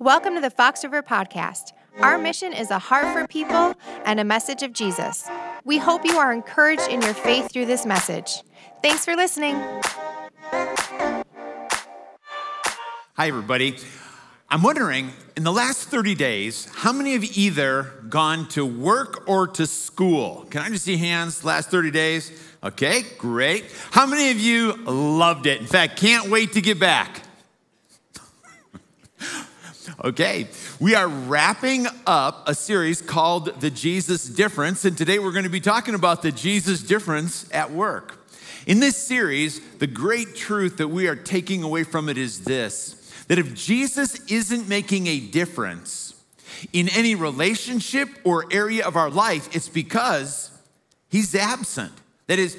Welcome to the Fox River Podcast. Our mission is a heart for people and a message of Jesus. We hope you are encouraged in your faith through this message. Thanks for listening. Hi, everybody. I'm wondering, in the last 30 days, how many have either gone to work or to school? Can I just see hands last 30 days? Okay, great. How many of you loved it? In fact, can't wait to get back? Okay, we are wrapping up a series called The Jesus Difference, and today we're going to be talking about the Jesus difference at work. In this series, the great truth that we are taking away from it is this that if Jesus isn't making a difference in any relationship or area of our life, it's because he's absent. That is,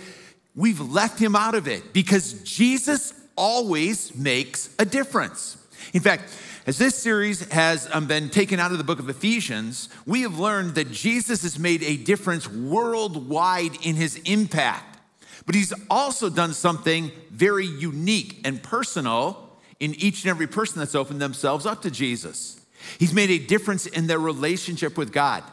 we've left him out of it because Jesus always makes a difference. In fact, as this series has um, been taken out of the book of Ephesians, we have learned that Jesus has made a difference worldwide in his impact. But he's also done something very unique and personal in each and every person that's opened themselves up to Jesus. He's made a difference in their relationship with God.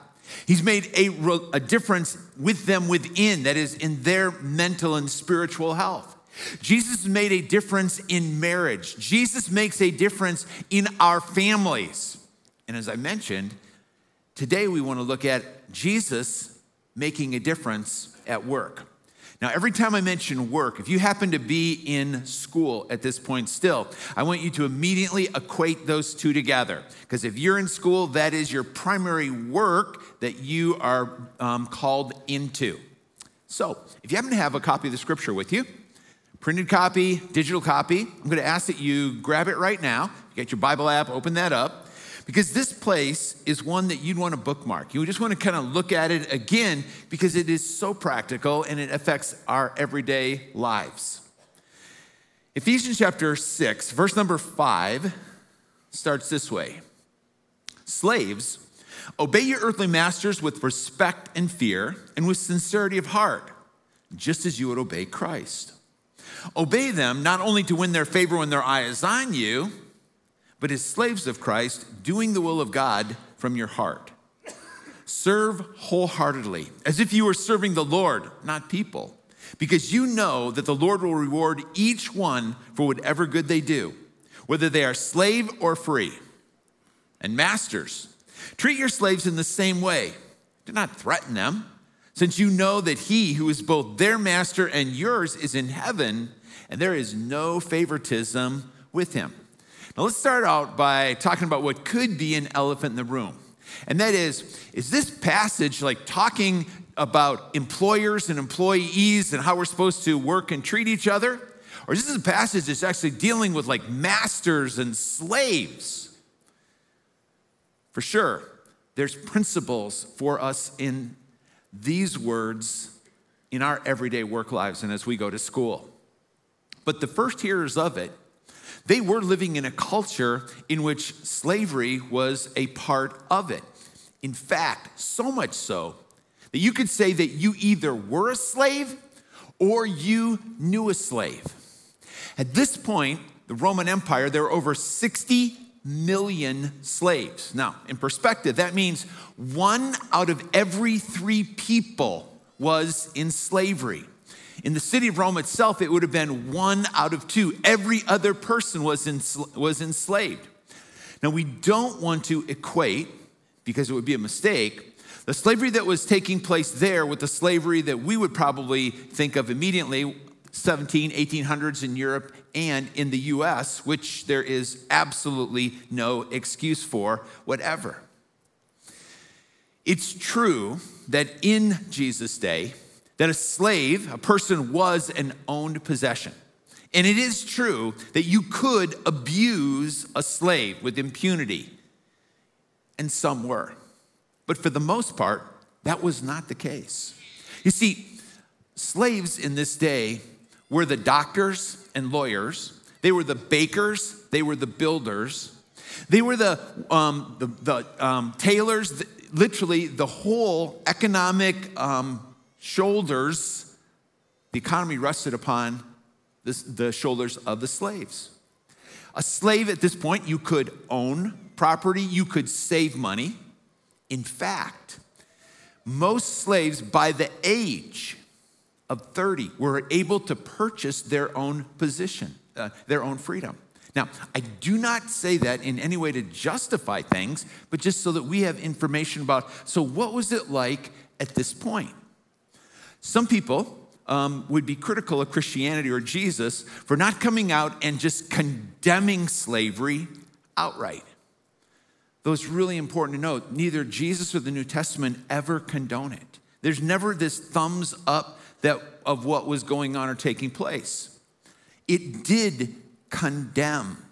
He's made a, a difference with them within, that is, in their mental and spiritual health. Jesus made a difference in marriage. Jesus makes a difference in our families. And as I mentioned, today we want to look at Jesus making a difference at work. Now, every time I mention work, if you happen to be in school at this point still, I want you to immediately equate those two together. Because if you're in school, that is your primary work that you are um, called into. So, if you happen to have a copy of the scripture with you, printed copy, digital copy, I'm going to ask that you grab it right now. Get your Bible app, open that up because this place is one that you'd want to bookmark. You just want to kind of look at it again because it is so practical and it affects our everyday lives. Ephesians chapter 6, verse number 5 starts this way Slaves, obey your earthly masters with respect and fear and with sincerity of heart, just as you would obey Christ. Obey them not only to win their favor when their eye is on you but as slaves of Christ, doing the will of God from your heart. Serve wholeheartedly, as if you were serving the Lord, not people, because you know that the Lord will reward each one for whatever good they do, whether they are slave or free. And masters, treat your slaves in the same way. Do not threaten them, since you know that he who is both their master and yours is in heaven, and there is no favoritism with him. Now, let's start out by talking about what could be an elephant in the room. And that is, is this passage like talking about employers and employees and how we're supposed to work and treat each other? Or is this a passage that's actually dealing with like masters and slaves? For sure, there's principles for us in these words in our everyday work lives and as we go to school. But the first hearers of it they were living in a culture in which slavery was a part of it. In fact, so much so that you could say that you either were a slave or you knew a slave. At this point, the Roman Empire, there were over 60 million slaves. Now, in perspective, that means one out of every three people was in slavery. In the city of Rome itself, it would have been one out of two. Every other person was, ensl- was enslaved. Now, we don't want to equate, because it would be a mistake, the slavery that was taking place there with the slavery that we would probably think of immediately 17, 1800s in Europe and in the US, which there is absolutely no excuse for, whatever. It's true that in Jesus' day, that a slave, a person, was an owned possession. And it is true that you could abuse a slave with impunity, and some were. But for the most part, that was not the case. You see, slaves in this day were the doctors and lawyers, they were the bakers, they were the builders, they were the, um, the, the um, tailors, the, literally the whole economic um, shoulders, the economy rested upon this, the shoulders of the slaves. A slave at this point you could own property, you could save money. In fact, most slaves by the age of 30 were able to purchase their own position, uh, their own freedom. Now, I do not say that in any way to justify things, but just so that we have information about so what was it like at this point? Some people um, would be critical of Christianity or Jesus for not coming out and just condemning slavery outright. Though it's really important to note, neither Jesus or the New Testament ever condone it. There's never this thumbs up that, of what was going on or taking place. It did condemn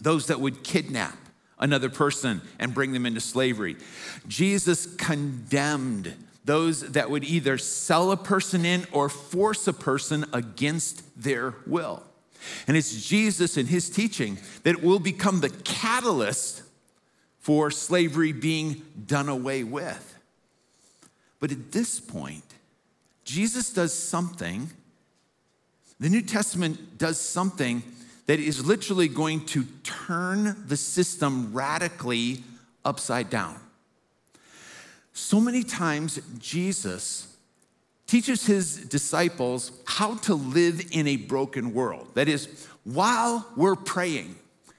those that would kidnap another person and bring them into slavery. Jesus condemned those that would either sell a person in or force a person against their will. And it's Jesus and his teaching that will become the catalyst for slavery being done away with. But at this point, Jesus does something, the New Testament does something that is literally going to turn the system radically upside down. So many times, Jesus teaches his disciples how to live in a broken world. That is, while we're praying,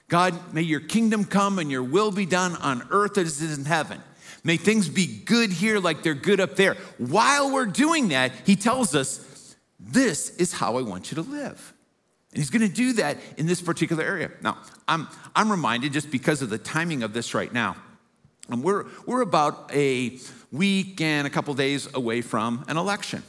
God, may your kingdom come and your will be done on earth as it is in heaven. May things be good here like they're good up there. While we're doing that, he tells us, This is how I want you to live. And he's going to do that in this particular area. Now, I'm, I'm reminded just because of the timing of this right now. And we're, we're about a week and a couple days away from an election.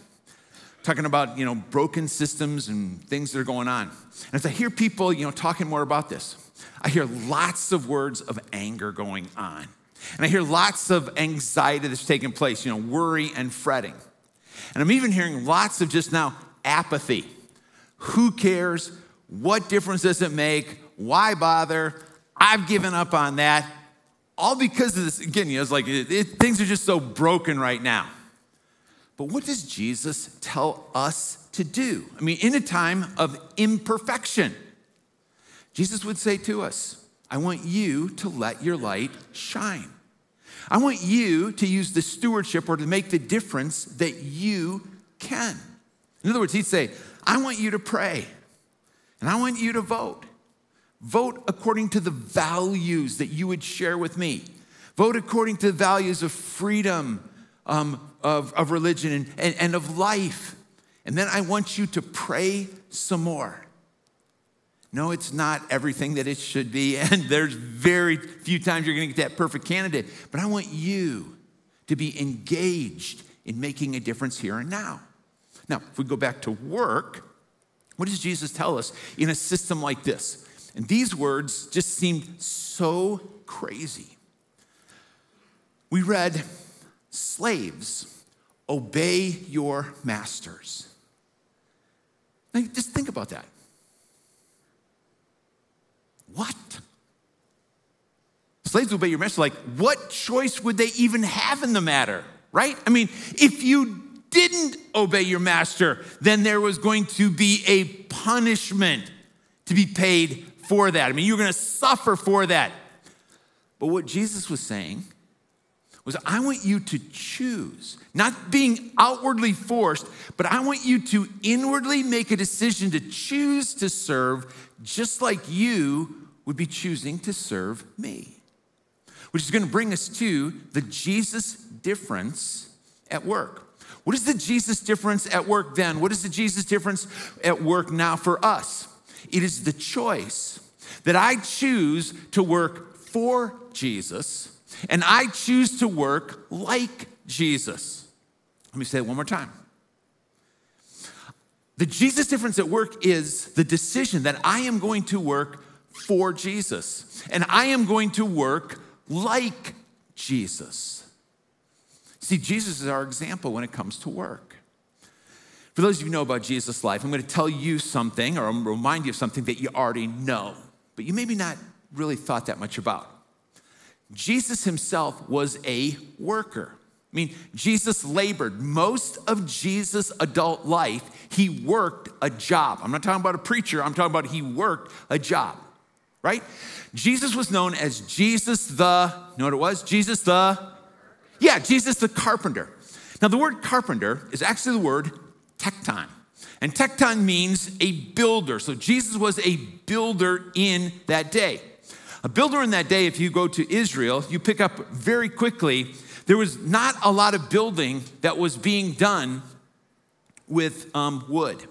Talking about, you know, broken systems and things that are going on. And as I hear people, you know, talking more about this, I hear lots of words of anger going on. And I hear lots of anxiety that's taking place, you know, worry and fretting. And I'm even hearing lots of just now apathy who cares? What difference does it make? Why bother? I've given up on that. All because of this, again, you know, it's like it, it, things are just so broken right now. But what does Jesus tell us to do? I mean, in a time of imperfection, Jesus would say to us, I want you to let your light shine. I want you to use the stewardship or to make the difference that you can. In other words, he'd say, I want you to pray and I want you to vote. Vote according to the values that you would share with me. Vote according to the values of freedom, um, of, of religion, and, and, and of life. And then I want you to pray some more. No, it's not everything that it should be, and there's very few times you're gonna get that perfect candidate. But I want you to be engaged in making a difference here and now. Now, if we go back to work, what does Jesus tell us in a system like this? And these words just seem so crazy. We read, Slaves, obey your masters. Now, just think about that. What? Slaves obey your master. Like, what choice would they even have in the matter, right? I mean, if you didn't obey your master, then there was going to be a punishment to be paid for that. I mean, you're going to suffer for that. But what Jesus was saying was, I want you to choose, not being outwardly forced, but I want you to inwardly make a decision to choose to serve just like you would be choosing to serve me. Which is going to bring us to the Jesus difference at work. What is the Jesus difference at work then? What is the Jesus difference at work now for us? It is the choice that I choose to work for Jesus and I choose to work like Jesus. Let me say it one more time. The Jesus difference at work is the decision that I am going to work for Jesus and I am going to work like Jesus. See, Jesus is our example when it comes to work. For those of you who know about Jesus' life, I'm going to tell you something or remind you of something that you already know, but you maybe not really thought that much about. Jesus himself was a worker. I mean, Jesus labored. Most of Jesus' adult life, he worked a job. I'm not talking about a preacher, I'm talking about he worked a job right? Jesus was known as Jesus the, you know what it was? Jesus the, yeah, Jesus the carpenter. Now, the word carpenter is actually the word tekton. And tekton means a builder. So Jesus was a builder in that day. A builder in that day, if you go to Israel, you pick up very quickly, there was not a lot of building that was being done with um, wood.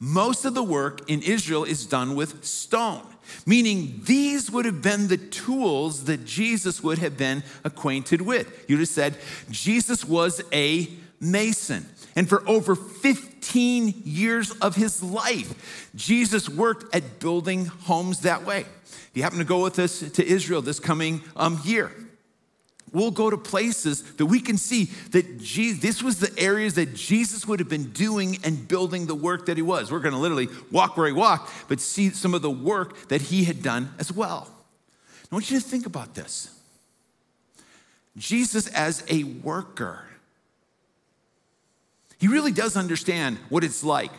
Most of the work in Israel is done with stone, meaning these would have been the tools that Jesus would have been acquainted with. You just said Jesus was a mason. And for over 15 years of his life, Jesus worked at building homes that way. If you happen to go with us to Israel this coming um, year, we'll go to places that we can see that Jesus, this was the areas that Jesus would have been doing and building the work that he was. We're going to literally walk where he walked, but see some of the work that he had done as well. I want you to think about this. Jesus as a worker. He really does understand what it's like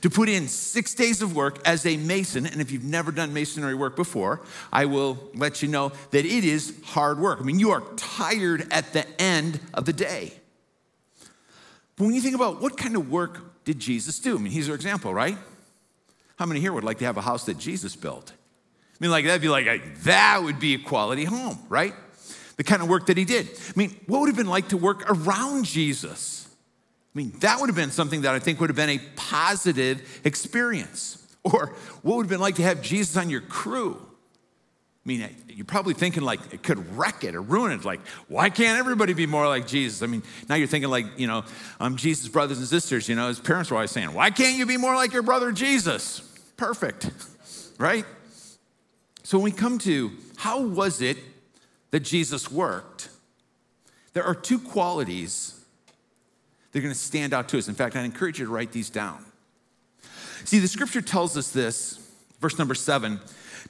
to put in six days of work as a mason. And if you've never done masonry work before, I will let you know that it is hard work. I mean, you are tired at the end of the day. But when you think about what kind of work did Jesus do? I mean, he's our example, right? How many here would like to have a house that Jesus built? I mean, like, that'd be like, that would be a quality home, right? The kind of work that he did. I mean, what would have been like to work around Jesus? I mean, that would have been something that I think would have been a positive experience. Or what would have been like to have Jesus on your crew? I mean, you're probably thinking like it could wreck it or ruin it. Like, why can't everybody be more like Jesus? I mean, now you're thinking like, you know, um, Jesus' brothers and sisters, you know, his parents were always saying, why can't you be more like your brother Jesus? Perfect, right? So when we come to how was it that Jesus worked, there are two qualities they're going to stand out to us. In fact, I encourage you to write these down. See, the scripture tells us this, verse number seven,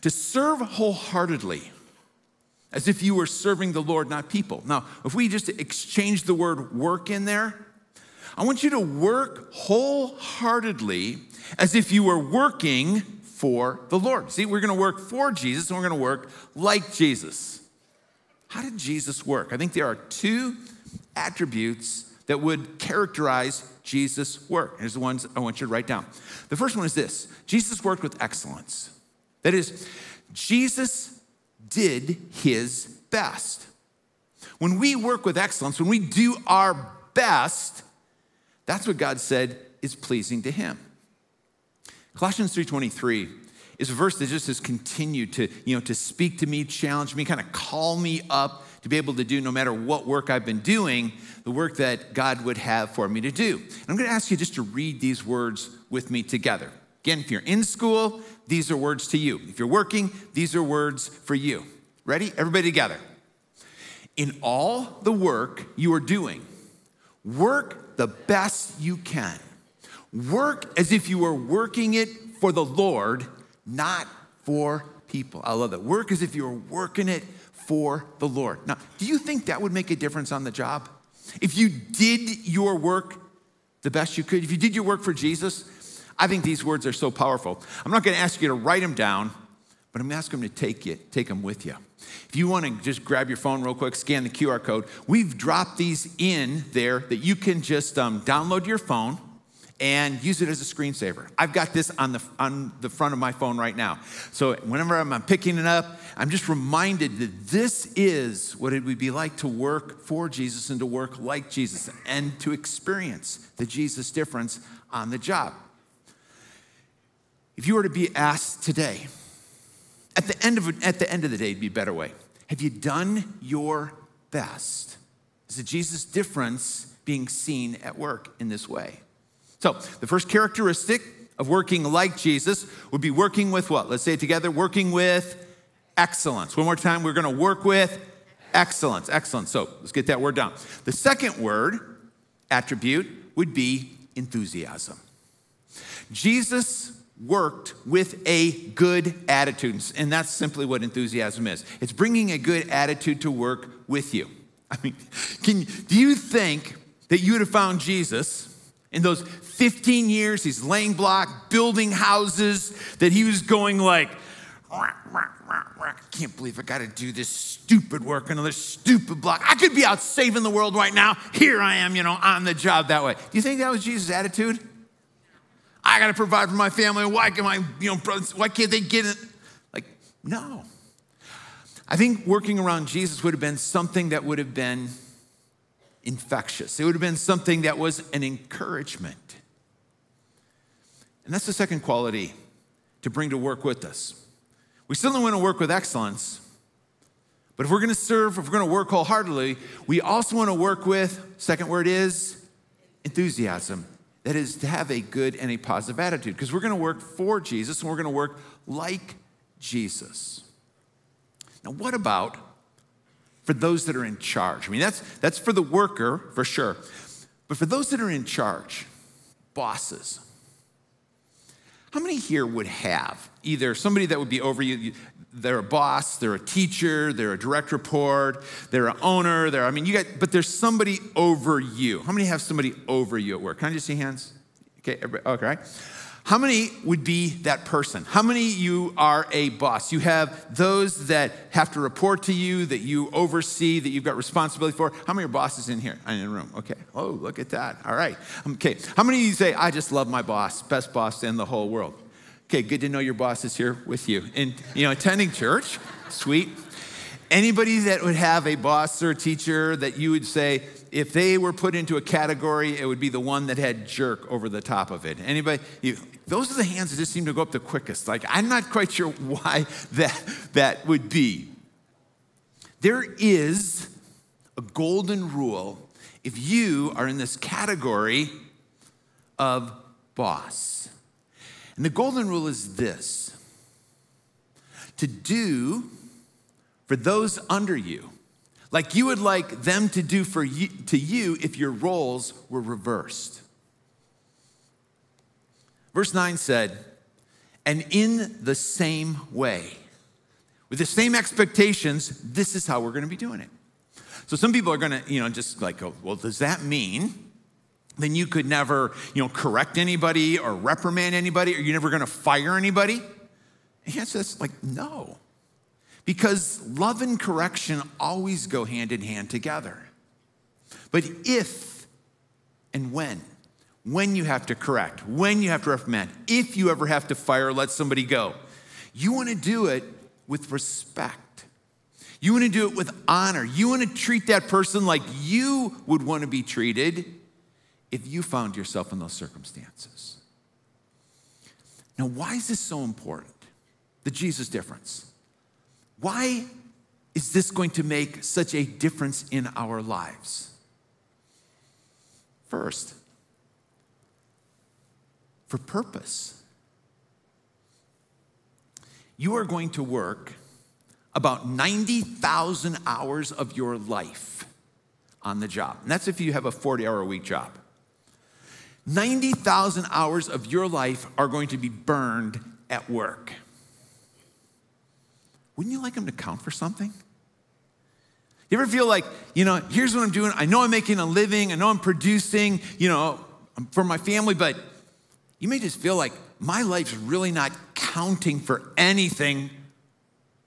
to serve wholeheartedly as if you were serving the Lord, not people. Now, if we just exchange the word work in there, I want you to work wholeheartedly as if you were working for the Lord. See, we're going to work for Jesus and we're going to work like Jesus. How did Jesus work? I think there are two attributes that would characterize Jesus' work. Here's the ones I want you to write down. The first one is this Jesus worked with excellence. That is, Jesus did his best. When we work with excellence, when we do our best, that's what God said is pleasing to him. Colossians 3:23 is a verse that just has continued to, you know, to speak to me, challenge me, kind of call me up to be able to do no matter what work I've been doing, the work that God would have for me to do. And I'm going to ask you just to read these words with me together. Again, if you're in school, these are words to you. If you're working, these are words for you. Ready? Everybody together. In all the work you are doing, work the best you can. Work as if you were working it for the Lord, not for people. I love that. Work as if you were working it for the Lord. Now, do you think that would make a difference on the job? If you did your work the best you could, if you did your work for Jesus, I think these words are so powerful. I'm not going to ask you to write them down, but I'm going to ask them to take you, take them with you. If you want to just grab your phone real quick, scan the QR code. We've dropped these in there that you can just um, download your phone and use it as a screensaver. I've got this on the, on the front of my phone right now. So whenever I'm, I'm picking it up, I'm just reminded that this is what it would be like to work for Jesus and to work like Jesus and to experience the Jesus difference on the job. If you were to be asked today, at the end of, at the, end of the day, it'd be a better way. Have you done your best? Is the Jesus difference being seen at work in this way? So, the first characteristic of working like Jesus would be working with what? Let's say it together working with excellence. One more time, we're going to work with excellence. Excellence. So, let's get that word down. The second word, attribute, would be enthusiasm. Jesus worked with a good attitude, and that's simply what enthusiasm is. It's bringing a good attitude to work with you. I mean, can, do you think that you would have found Jesus in those 15 years, he's laying block, building houses, that he was going like, I can't believe I got to do this stupid work, another stupid block. I could be out saving the world right now. Here I am, you know, on the job that way. Do you think that was Jesus' attitude? I got to provide for my family. Why can my, you know, brothers, why can't they get it? Like, no. I think working around Jesus would have been something that would have been infectious. It would have been something that was an encouragement. And that's the second quality to bring to work with us. We don't want to work with excellence, but if we're going to serve, if we're going to work wholeheartedly, we also want to work with, second word is enthusiasm. That is to have a good and a positive attitude because we're going to work for Jesus and we're going to work like Jesus. Now, what about for those that are in charge? I mean, that's, that's for the worker for sure. But for those that are in charge, bosses, how many here would have either somebody that would be over you? They're a boss, they're a teacher, they're a direct report, they're an owner, they're, I mean, you got, but there's somebody over you. How many have somebody over you at work? Can I just see hands? Okay, okay. How many would be that person? How many you are a boss? You have those that have to report to you, that you oversee, that you've got responsibility for. How many are bosses in here in the room? Okay. Oh, look at that. All right. Okay. How many of you say, I just love my boss, best boss in the whole world? Okay, good to know your boss is here with you. And, you know, attending church, sweet. Anybody that would have a boss or a teacher that you would say, if they were put into a category, it would be the one that had jerk over the top of it. Anybody? You, those are the hands that just seem to go up the quickest. Like, I'm not quite sure why that, that would be. There is a golden rule if you are in this category of boss. And the golden rule is this to do for those under you like you would like them to do for you, to you if your roles were reversed. Verse 9 said, and in the same way, with the same expectations, this is how we're to be doing it. So some people are to, you know, just like, well, does that mean then you could never, you know, correct anybody or reprimand anybody or you're never to fire anybody? And he says, like, no. Because love and correction always go hand in hand together. But if and when, when you have to correct, when you have to reprimand, if you ever have to fire or let somebody go, you want to do it with respect. You want to do it with honor. You want to treat that person like you would want to be treated if you found yourself in those circumstances. Now, why is this so important? The Jesus difference. Why is this going to make such a difference in our lives? First, for purpose. You are going to work about 90,000 hours of your life on the job. And that's if you have a 40 hour a week job. 90,000 hours of your life are going to be burned at work. Wouldn't you like them to count for something? You ever feel like, you know, here's what I'm doing. I know I'm making a living. I know I'm producing, you know, for my family, but you may just feel like my life's really not counting for anything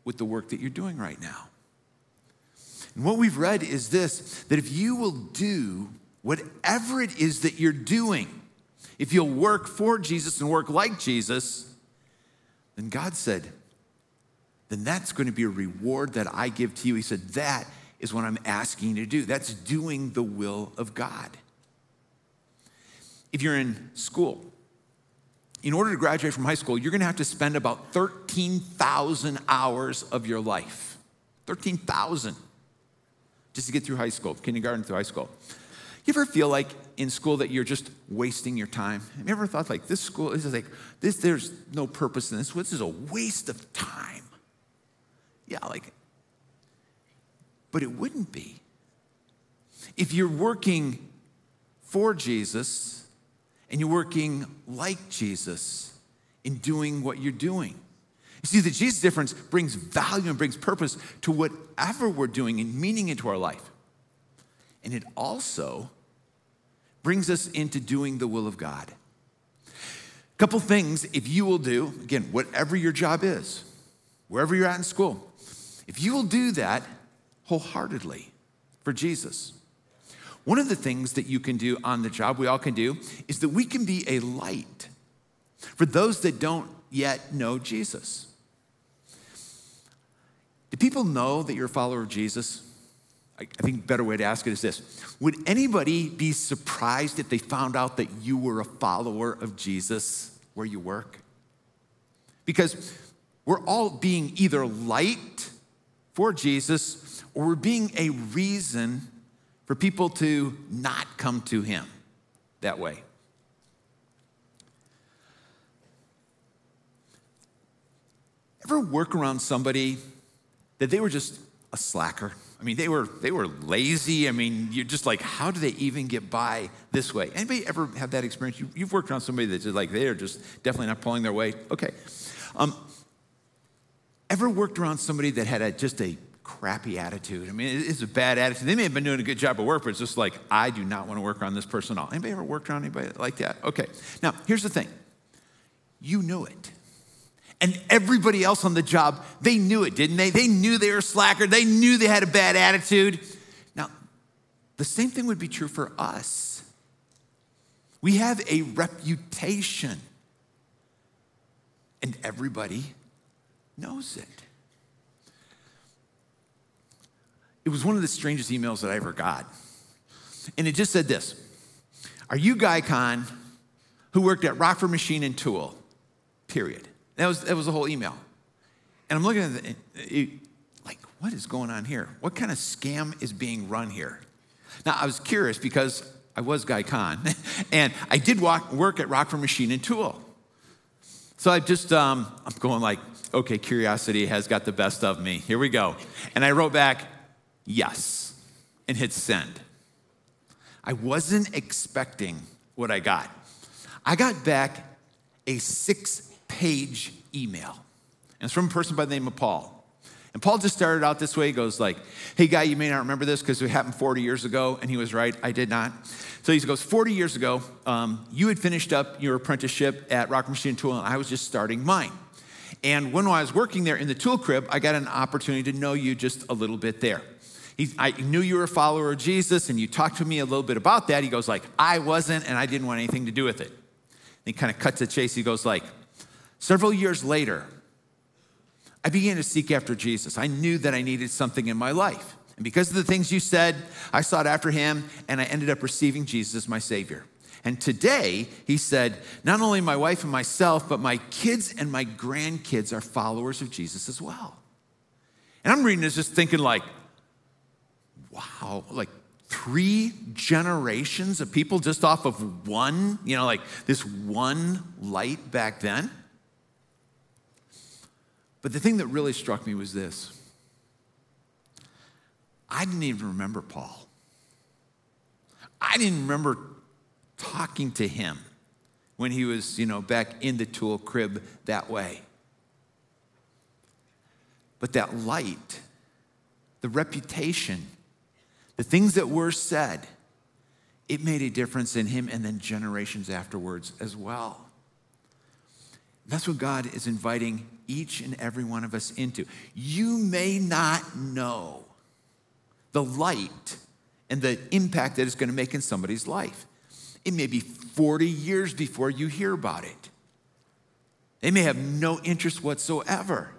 with the work that you're doing right now. And what we've read is this that if you will do whatever it is that you're doing, if you'll work for Jesus and work like Jesus, then God said, then that's going to be a reward that I give to you. He said, That is what I'm asking you to do. That's doing the will of God. If you're in school, in order to graduate from high school, you're going to have to spend about 13,000 hours of your life. 13,000 just to get through high school, kindergarten through high school. You ever feel like in school that you're just wasting your time? Have you ever thought like this school this is like this? There's no purpose in this. This is a waste of time. Yeah, like, but it wouldn't be. If you're working for Jesus and you're working like Jesus in doing what you're doing. You see, the Jesus difference brings value and brings purpose to whatever we're doing and meaning into our life. And it also brings us into doing the will of God. A couple things, if you will do, again, whatever your job is, wherever you're at in school, if you will do that wholeheartedly for Jesus, one of the things that you can do on the job, we all can do, is that we can be a light for those that don't yet know Jesus. Do people know that you're a follower of Jesus? I think a better way to ask it is this Would anybody be surprised if they found out that you were a follower of Jesus where you work? Because we're all being either light for Jesus or we're being a reason for people to not come to him that way. Ever work around somebody that they were just a slacker? I mean, they were they were lazy. I mean, you're just like, how do they even get by this way? Anybody ever have that experience? You, have worked around somebody that's just like they are just definitely not pulling their weight. Okay. Um, ever worked around somebody that had a, just a crappy attitude? I mean, it's a bad attitude. They may have been doing a good job of work, but it's just like, I do not want to work around this person at all. Anybody ever worked around anybody like that? Okay. Now, here's the thing. You knew it. And everybody else on the job, they knew it, didn't they? They knew they were slacker. They knew they had a bad attitude. Now, the same thing would be true for us. We have a reputation, and everybody knows it. It was one of the strangest emails that I ever got. And it just said this Are you Guy Kahn, who worked at Rockford Machine and Tool? Period. That was, that was the whole email. And I'm looking at it, like, what is going on here? What kind of scam is being run here? Now, I was curious because I was Guy Kahn, and I did walk, work at Rockford Machine and Tool. So I just, um, I'm going like, okay, curiosity has got the best of me. Here we go. And I wrote back, yes, and hit send. I wasn't expecting what I got. I got back a six page email. And it's from a person by the name of Paul. And Paul just started out this way. He goes like, hey, guy, you may not remember this because it happened 40 years ago. And he was right. I did not. So he goes, 40 years ago, um, you had finished up your apprenticeship at Rock Machine Tool, and I was just starting mine. And when I was working there in the tool crib, I got an opportunity to know you just a little bit there. He, I knew you were a follower of Jesus, and you talked to me a little bit about that. He goes like, I wasn't, and I didn't want anything to do with it. And he kind of cuts the chase. He goes like, Several years later, I began to seek after Jesus. I knew that I needed something in my life. And because of the things you said, I sought after him and I ended up receiving Jesus as my Savior. And today, he said, not only my wife and myself, but my kids and my grandkids are followers of Jesus as well. And I'm reading this just thinking, like, wow, like three generations of people just off of one, you know, like this one light back then. But the thing that really struck me was this I didn't even remember Paul. I didn't remember talking to him when he was, you know, back in the tool crib that way. But that light, the reputation, the things that were said, it made a difference in him and then generations afterwards as well. That's what God is inviting each and every one of us into. You may not know the light and the impact that it's going to make in somebody's life. It may be 40 years before you hear about it. They may have no interest whatsoever.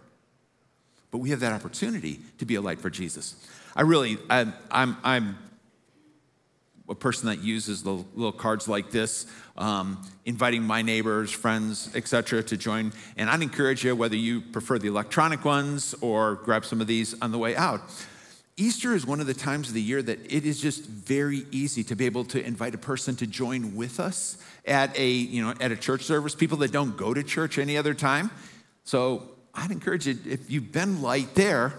But we have that opportunity to be a light for Jesus. I really, I, I'm, I'm a person that uses the little cards like this, um, inviting my neighbors, friends, etc., to join. And I'd encourage you, whether you prefer the electronic ones or grab some of these on the way out. Easter is one of the times of the year that it is just very easy to be able to invite a person to join with us at a, you know, at a church service, people that don't go to church any other time. So I'd encourage you, if you've been light there,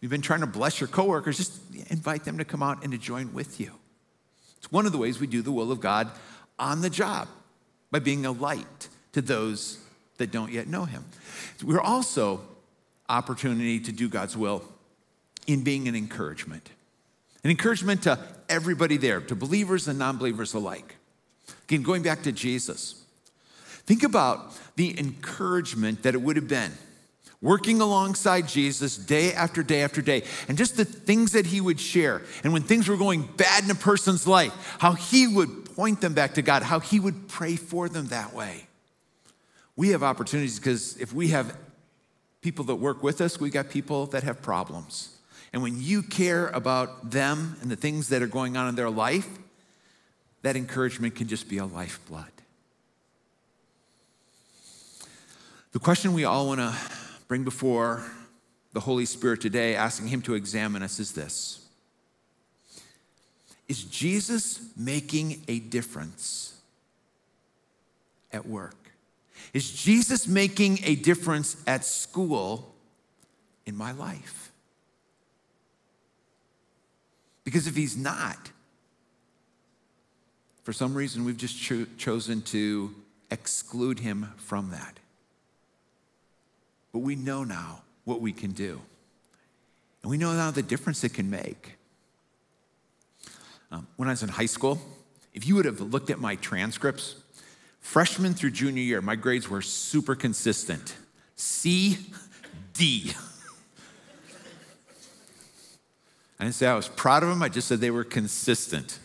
you've been trying to bless your coworkers, just invite them to come out and to join with you. It's one of the ways we do the will of God on the job by being a light to those that don't yet know Him. We're also opportunity to do God's will in being an encouragement. An encouragement to everybody there, to believers and non believers alike. Again, going back to Jesus, think about the encouragement that it would have been working alongside Jesus day after day after day, and just the things that he would share. And when things were going bad in a person's life, how he would point them back to God, how he would pray for them that way. We have opportunities because if we have people that work with us, we got people that have problems. And when you care about them and the things that are going on in their life, that encouragement can just be a lifeblood. The question we all want to bring before the Holy Spirit today, asking Him to examine us, is this Is Jesus making a difference at work? Is Jesus making a difference at school in my life? Because if He's not, for some reason we've just cho- chosen to exclude Him from that. But we know now what we can do. And we know now the difference it can make. Um, when I was in high school, if you would have looked at my transcripts, freshman through junior year, my grades were super consistent C, D. I didn't say I was proud of them, I just said they were consistent.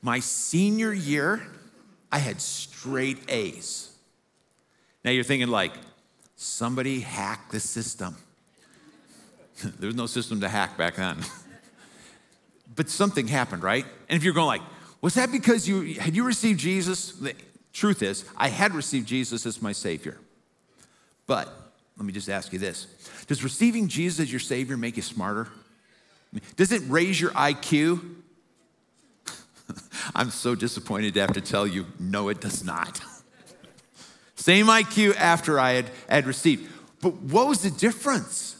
My senior year, I had straight A's. Now you're thinking, like, Somebody hacked the system. there was no system to hack back then. but something happened, right? And if you're going like, was that because you had you received Jesus? The truth is, I had received Jesus as my Savior. But let me just ask you this: Does receiving Jesus as your Savior make you smarter? Does it raise your IQ? I'm so disappointed to have to tell you, no, it does not. Same IQ after I had, had received. But what was the difference?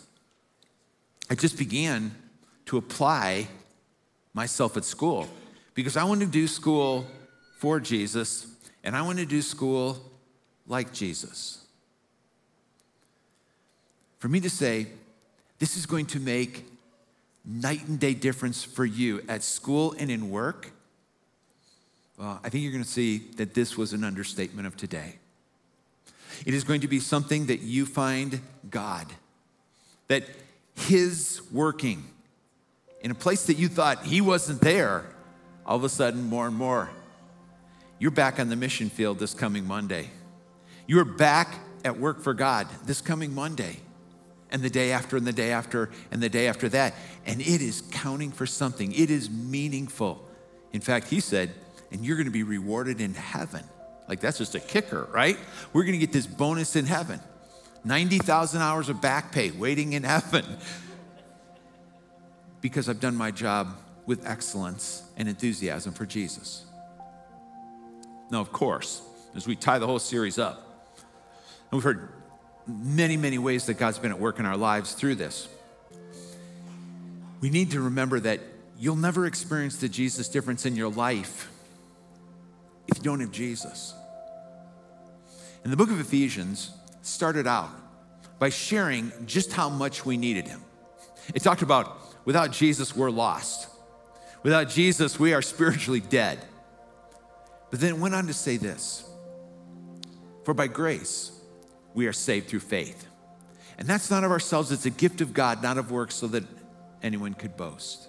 I just began to apply myself at school because I wanted to do school for Jesus and I wanted to do school like Jesus. For me to say, this is going to make night and day difference for you at school and in work, well, I think you're going to see that this was an understatement of today. It is going to be something that you find God, that His working in a place that you thought He wasn't there, all of a sudden, more and more. You're back on the mission field this coming Monday. You're back at work for God this coming Monday, and the day after, and the day after, and the day after that. And it is counting for something, it is meaningful. In fact, He said, and you're going to be rewarded in heaven. Like, that's just a kicker, right? We're gonna get this bonus in heaven 90,000 hours of back pay waiting in heaven because I've done my job with excellence and enthusiasm for Jesus. Now, of course, as we tie the whole series up, and we've heard many, many ways that God's been at work in our lives through this. We need to remember that you'll never experience the Jesus difference in your life if you don't have Jesus. And the book of Ephesians started out by sharing just how much we needed him. It talked about without Jesus, we're lost. Without Jesus, we are spiritually dead. But then it went on to say this For by grace, we are saved through faith. And that's not of ourselves, it's a gift of God, not of works, so that anyone could boast.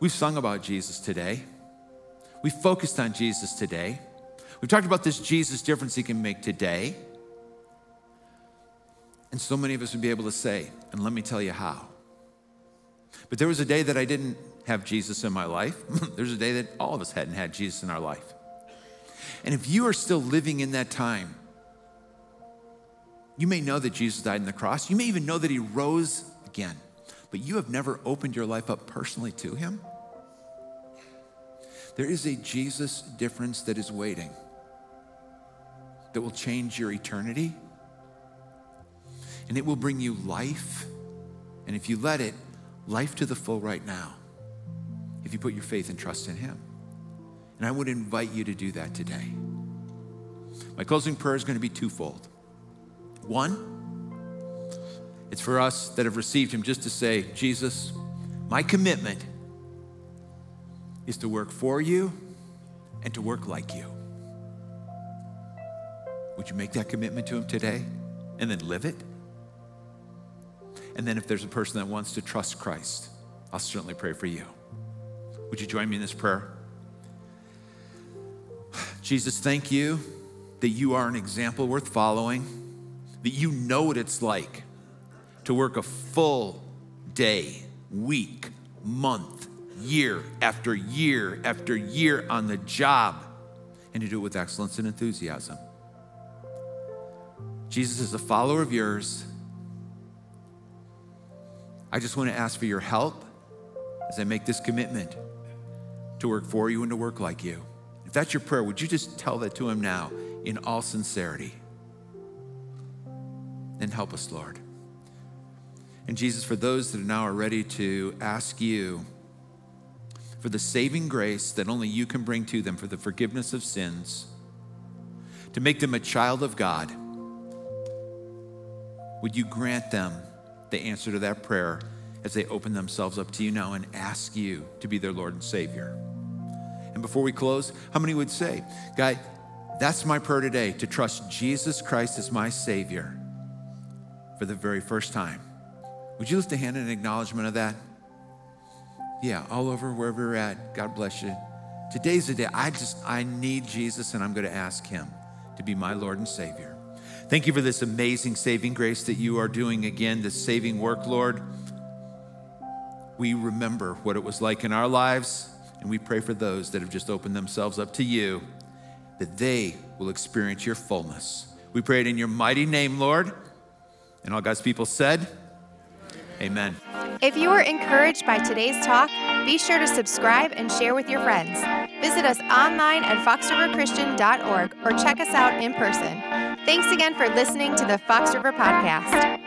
We've sung about Jesus today. We focused on Jesus today. We've talked about this Jesus difference he can make today. And so many of us would be able to say, and let me tell you how. But there was a day that I didn't have Jesus in my life. There's a day that all of us hadn't had Jesus in our life. And if you are still living in that time, you may know that Jesus died on the cross. You may even know that he rose again, but you have never opened your life up personally to him. There is a Jesus difference that is waiting that will change your eternity. And it will bring you life. And if you let it, life to the full right now, if you put your faith and trust in Him. And I would invite you to do that today. My closing prayer is going to be twofold. One, it's for us that have received Him just to say, Jesus, my commitment is to work for you and to work like you. Would you make that commitment to Him today? and then live it. And then if there's a person that wants to trust Christ, I'll certainly pray for you. Would you join me in this prayer? Jesus, thank you that you are an example worth following, that you know what it's like to work a full day, week, month, year after year after year on the job, and to do it with excellence and enthusiasm. Jesus, is a follower of yours, I just want to ask for your help as I make this commitment to work for you and to work like you. If that's your prayer, would you just tell that to him now in all sincerity? And help us, Lord. And Jesus, for those that are now are ready to ask you for the saving grace that only you can bring to them for the forgiveness of sins, to make them a child of God, would you grant them the answer to that prayer as they open themselves up to you now and ask you to be their Lord and Savior? And before we close, how many would say, Guy, that's my prayer today to trust Jesus Christ as my Savior for the very first time? Would you lift a hand in acknowledgement of that? Yeah, all over wherever you're at. God bless you. Today's the day. I just, I need Jesus and I'm going to ask Him to be my Lord and Savior. Thank you for this amazing saving grace that you are doing again, this saving work, Lord. We remember what it was like in our lives, and we pray for those that have just opened themselves up to you, that they will experience your fullness. We pray it in your mighty name, Lord. And all God's people said, Amen. If you were encouraged by today's talk, be sure to subscribe and share with your friends. Visit us online at foxriverchristian.org or check us out in person. Thanks again for listening to the Fox River Podcast.